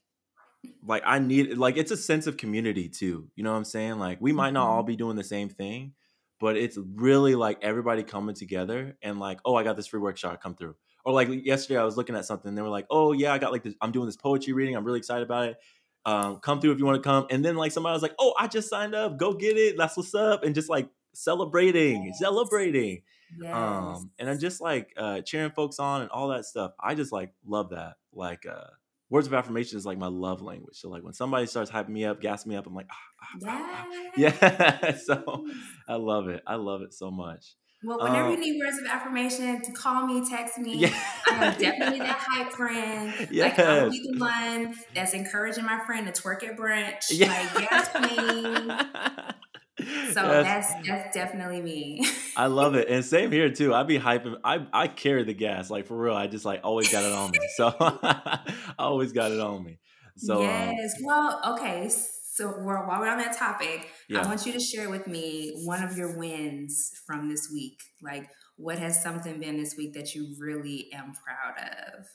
like I need like it's a sense of community too. You know what I'm saying? Like we might not all mm-hmm. be doing the same thing, but it's really like everybody coming together and like, oh, I got this free workshop, come through. Or like yesterday, I was looking at something. And they were like, "Oh yeah, I got like this. I'm doing this poetry reading. I'm really excited about it. Um, come through if you want to come." And then like somebody was like, "Oh, I just signed up. Go get it. That's what's up." And just like celebrating, celebrating. Yes. Um, and I'm just like uh, cheering folks on and all that stuff. I just like love that. Like uh, words of affirmation is like my love language. So like when somebody starts hyping me up, gassing me up, I'm like, ah, ah, ah, yeah. so I love it. I love it so much. Well, whenever um, you need words of affirmation, to call me, text me. Yeah. I'm definitely that hype friend. Yes. Like I'll be the one that's encouraging my friend to twerk at brunch. Yeah. Like, yes, queen. So yes. that's that's definitely me. I love it, and same here too. I be hyping. I I carry the gas like for real. I just like always got it on me. So I always got it on me. So um yes. Um, well, okay. So while we're on that topic, yeah. I want you to share with me one of your wins from this week. Like, what has something been this week that you really am proud of?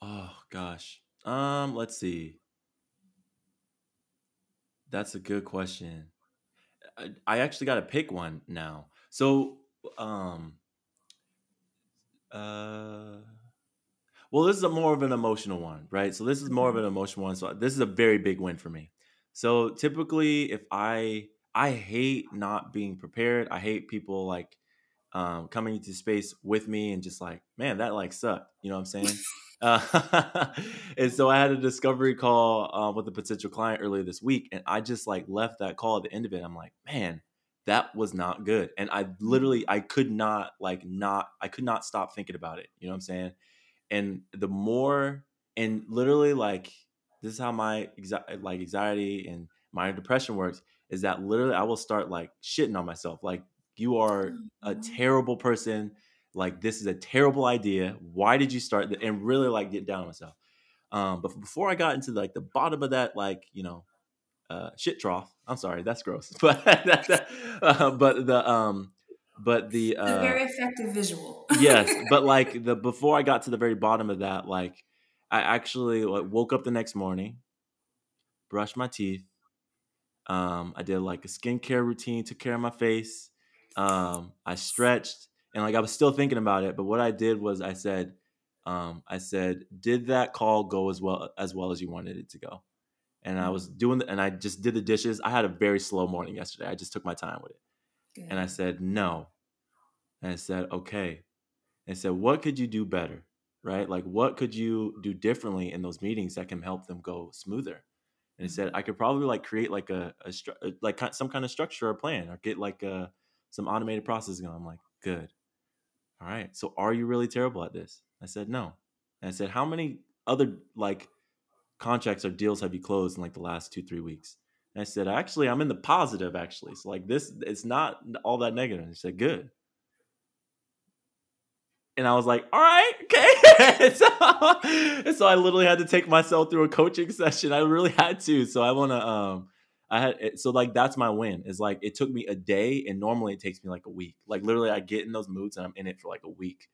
Oh gosh. Um, let's see. That's a good question. I actually got to pick one now. So, um, uh, well, this is a more of an emotional one, right? So this is more of an mm-hmm. emotional one. So this is a very big win for me. So typically, if I I hate not being prepared, I hate people like um, coming into space with me and just like, man, that like sucked. You know what I'm saying? Uh, and so I had a discovery call uh, with a potential client earlier this week, and I just like left that call at the end of it. I'm like, man, that was not good, and I literally I could not like not I could not stop thinking about it. You know what I'm saying? And the more and literally like this is how my like anxiety and my depression works is that literally I will start like shitting on myself like you are a mm-hmm. terrible person like this is a terrible idea. Why did you start that and really like get down on myself. Um but before i got into like the bottom of that like you know uh shit trough i'm sorry that's gross but uh, but the um but the uh very effective visual. Yes but like the before i got to the very bottom of that like i actually like woke up the next morning brushed my teeth um i did like a skincare routine took care of my face um i stretched and like I was still thinking about it. But what I did was I said, um, I said, did that call go as well as well as you wanted it to go? And I was mm. doing, the, and I just did the dishes. I had a very slow morning yesterday. I just took my time with it, Good. and I said no. And I said okay. And I said, what could you do better? Right? Like, what could you do differently in those meetings that can help them go smoother? And he said, I could probably like create like a, a stru- like some kind of structure or plan, or get like a, some automated process going. I'm like, good all right, so are you really terrible at this? I said, no. And I said, how many other like contracts or deals have you closed in like the last two three weeks?" And I said, "Actually, I'm in the positive. Actually, so like this, it's not all that negative." And said, "Good." And I was like, "All right, okay." so, so I literally had to take myself through a coaching session. I really had to. So I want to um I had so like that's my win. Is like it took me a day, and normally it takes me like a week. Like literally, I get in those moods and I'm in it for like a week.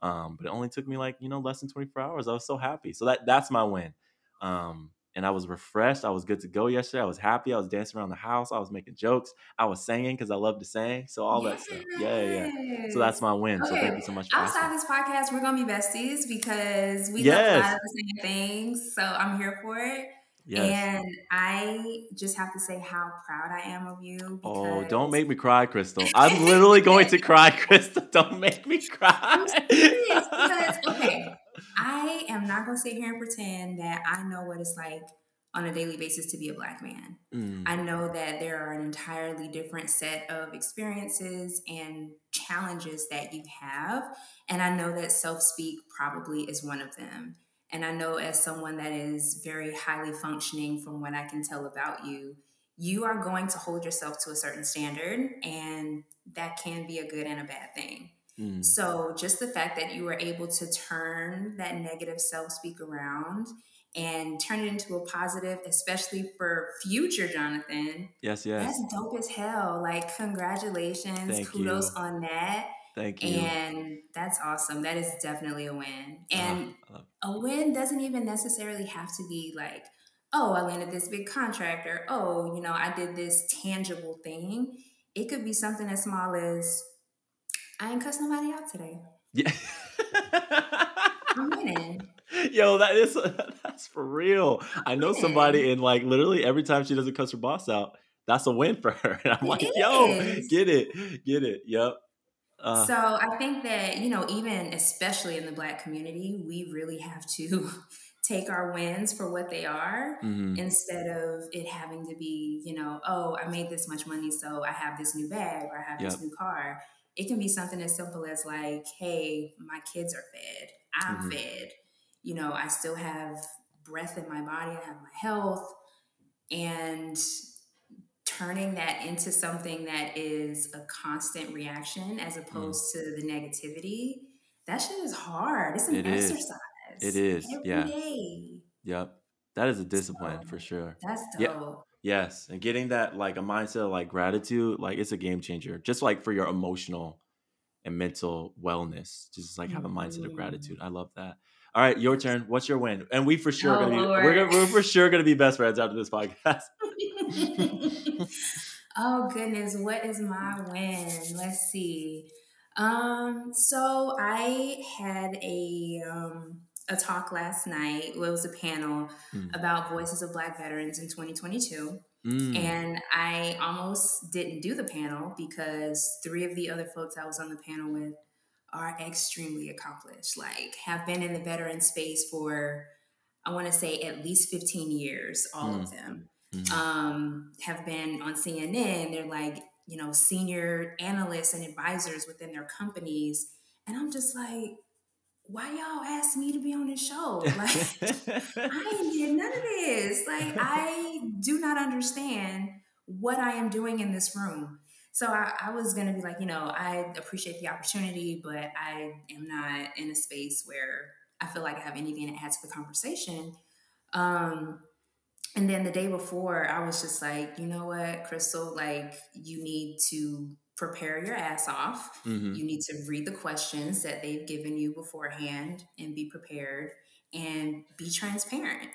Um, but it only took me like you know less than 24 hours. I was so happy. So that that's my win. Um, and I was refreshed. I was good to go yesterday. I was happy. I was dancing around the house. I was making jokes. I was singing because I love to sing. So all yes. that stuff. Yeah, yeah. So that's my win. Okay. So thank you so much. Outside this podcast, we're gonna be besties because we yes. love a lot of the same things. So I'm here for it. Yes. And I just have to say how proud I am of you. Oh, don't make me cry, Crystal. I'm literally going to cry, Crystal. Don't make me cry. Because, okay, I am not going to sit here and pretend that I know what it's like on a daily basis to be a black man. Mm. I know that there are an entirely different set of experiences and challenges that you have. And I know that self speak probably is one of them. And I know as someone that is very highly functioning from what I can tell about you, you are going to hold yourself to a certain standard, and that can be a good and a bad thing. Mm. So, just the fact that you were able to turn that negative self speak around and turn it into a positive, especially for future Jonathan. Yes, yes. That's dope as hell. Like, congratulations. Thank Kudos you. on that. Thank you. And that's awesome. That is definitely a win. Ah, and oh, a win doesn't even necessarily have to be like, oh, I landed this big contract or, oh, you know, I did this tangible thing. It could be something as small as, I ain't cuss nobody out today. Yeah. I'm winning. Yo, that is that's for real. I know somebody and like literally every time she doesn't cuss her boss out, that's a win for her. And I'm it like, is. yo, get it, get it. Yep. Uh, so I think that, you know, even especially in the black community, we really have to take our wins for what they are mm-hmm. instead of it having to be, you know, oh, I made this much money, so I have this new bag or I have yep. this new car. It can be something as simple as like, hey, my kids are fed, I'm mm-hmm. fed, you know, I still have breath in my body, I have my health. And turning that into something that is a constant reaction as mm. opposed mm. to the negativity, that shit is hard. It's an it exercise. Is. It is. yeah. Day. Yep. That is a discipline so, for sure. That's dope. Yeah. Yes. And getting that like a mindset of like gratitude, like it's a game changer. Just like for your emotional and mental wellness. Just like have a mindset of gratitude. Mm. I love that. All right, your turn. What's your win? And we for sure oh, gonna be we're, gonna, we're for sure gonna be best friends after this podcast. oh goodness, what is my win? Let's see. Um, so I had a um a talk last night. Well, it was a panel mm. about voices of Black veterans in 2022. Mm. And I almost didn't do the panel because three of the other folks I was on the panel with are extremely accomplished, like have been in the veteran space for, I want to say, at least 15 years, all mm. of them. Mm-hmm. Um, have been on CNN. They're like, you know, senior analysts and advisors within their companies. And I'm just like, why y'all ask me to be on this show? Like, I ain't did none of this. Like, I do not understand what I am doing in this room. So I, I was going to be like, you know, I appreciate the opportunity, but I am not in a space where I feel like I have anything to add to the conversation. Um, and then the day before, I was just like, you know what, Crystal, like, you need to prepare your ass off. Mm-hmm. You need to read the questions that they've given you beforehand and be prepared and be transparent.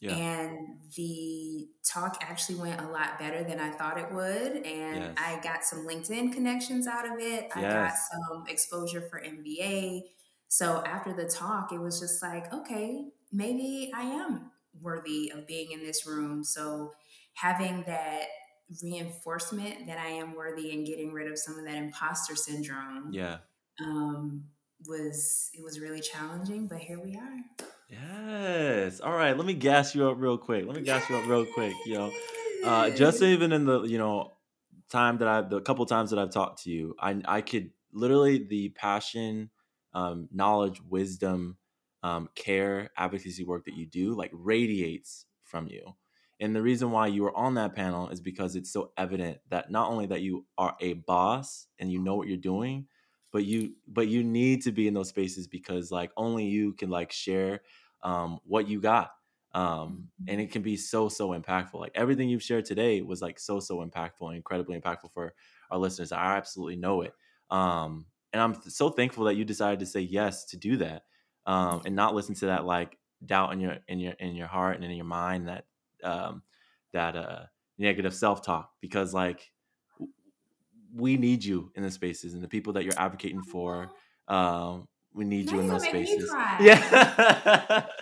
Yeah. And the talk actually went a lot better than I thought it would. And yes. I got some LinkedIn connections out of it. I yes. got some exposure for MVA. So after the talk, it was just like, okay, maybe I am worthy of being in this room. So having that reinforcement that I am worthy and getting rid of some of that imposter syndrome. Yeah. Um, was it was really challenging, but here we are. Yes. All right. Let me gas you up real quick. Let me gas you up real quick. You know, uh, just even in the you know time that I've the couple times that I've talked to you, I I could literally the passion, um, knowledge, wisdom, um, care, advocacy work that you do, like radiates from you. And the reason why you are on that panel is because it's so evident that not only that you are a boss and you know what you're doing, but you but you need to be in those spaces because like only you can like share um, what you got. Um, and it can be so so impactful. Like everything you've shared today was like so so impactful and incredibly impactful for our listeners. I absolutely know it. Um, and i'm so thankful that you decided to say yes to do that um, and not listen to that like doubt in your in your in your heart and in your mind that um, that uh, negative self-talk because like we need you in the spaces and the people that you're advocating for um, we need now you in those spaces. yeah.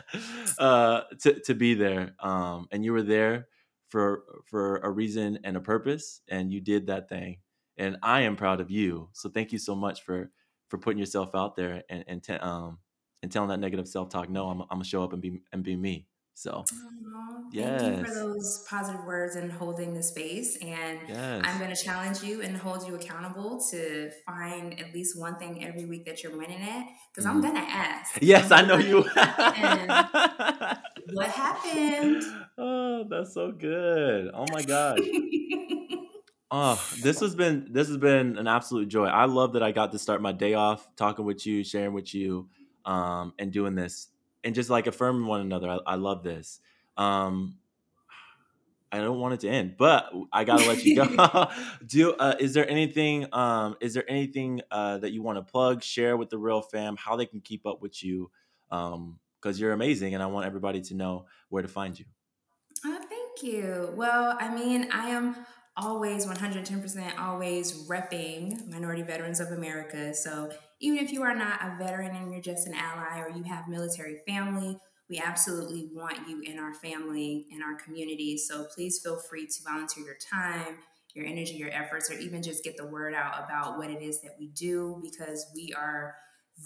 Uh, to, to be there um, and you were there for for a reason and a purpose and you did that thing and i am proud of you. So thank you so much for for putting yourself out there and and, te- um, and telling that negative self-talk no I'm, I'm gonna show up and be and be me so yes. thank you for those positive words and holding the space. And yes. I'm going to challenge you and hold you accountable to find at least one thing every week that you're winning at. Because mm. I'm going to ask. Yes, I know you. what happened? Oh, that's so good. Oh my gosh. Oh, this has been this has been an absolute joy. I love that I got to start my day off talking with you, sharing with you, um, and doing this and just like affirming one another. I, I love this. Um, I don't want it to end, but I gotta let you go. Do uh, is there anything? Um, is there anything uh, that you want to plug, share with the real fam, how they can keep up with you? Because um, you're amazing, and I want everybody to know where to find you. Oh, thank you. Well, I mean, I am always 110% always repping Minority Veterans of America. So even if you are not a veteran and you're just an ally or you have military family, we absolutely want you in our family, in our community. So please feel free to volunteer your time, your energy, your efforts, or even just get the word out about what it is that we do because we are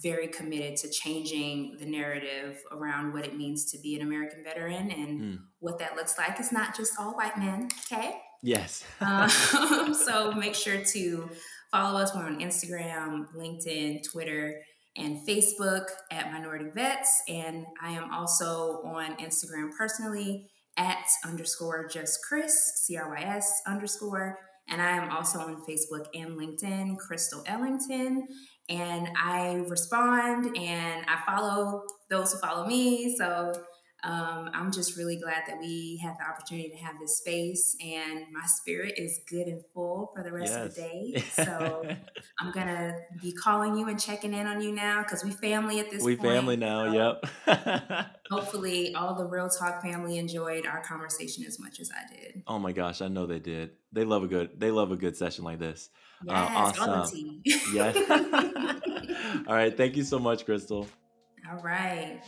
very committed to changing the narrative around what it means to be an American veteran and mm. what that looks like. It's not just all white men, okay? Yes. um, so make sure to follow us. We're on Instagram, LinkedIn, Twitter, and Facebook at Minority Vets. And I am also on Instagram personally at underscore just Chris, C R Y S underscore. And I am also on Facebook and LinkedIn, Crystal Ellington. And I respond and I follow those who follow me. So um, I'm just really glad that we have the opportunity to have this space, and my spirit is good and full for the rest yes. of the day. So I'm gonna be calling you and checking in on you now because we family at this we point. Family now. So yep. hopefully, all the Real Talk family enjoyed our conversation as much as I did. Oh my gosh, I know they did. They love a good. They love a good session like this. Uh, yes, uh, awesome. yeah. all right. Thank you so much, Crystal. All right.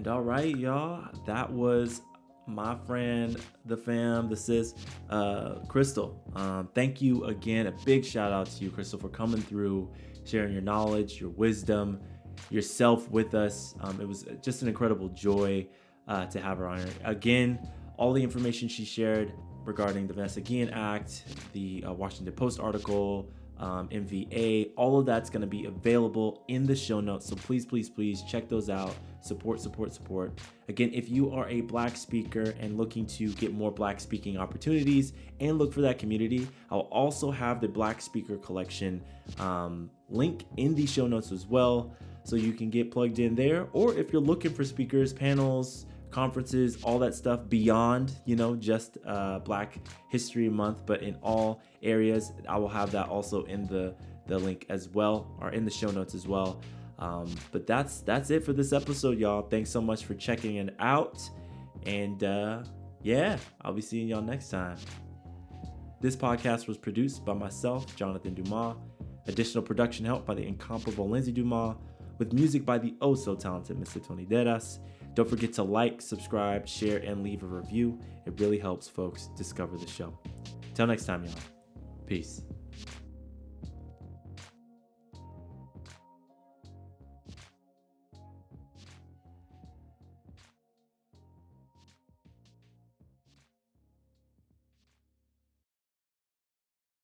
And all right, y'all, that was my friend, the fam, the sis, uh, Crystal. Um, thank you again. A big shout out to you, Crystal, for coming through, sharing your knowledge, your wisdom, yourself with us. Um, it was just an incredible joy uh, to have her on here. Again, all the information she shared regarding the Vanessa Guillen Act, the uh, Washington Post article, um, MVA. All of that's going to be available in the show notes. So please, please, please check those out. Support, support, support. Again, if you are a Black speaker and looking to get more Black speaking opportunities and look for that community, I'll also have the Black Speaker Collection um, link in the show notes as well. So you can get plugged in there. Or if you're looking for speakers, panels, conferences, all that stuff beyond, you know, just uh, Black History Month, but in all areas. I will have that also in the the link as well, or in the show notes as well. Um, but that's that's it for this episode, y'all. Thanks so much for checking it out, and uh, yeah, I'll be seeing y'all next time. This podcast was produced by myself, Jonathan Dumas. Additional production help by the incomparable Lindsay Dumas, with music by the oh so talented Mr. Tony Deras. Don't forget to like, subscribe, share, and leave a review. It really helps folks discover the show. Till next time, y'all. Peace.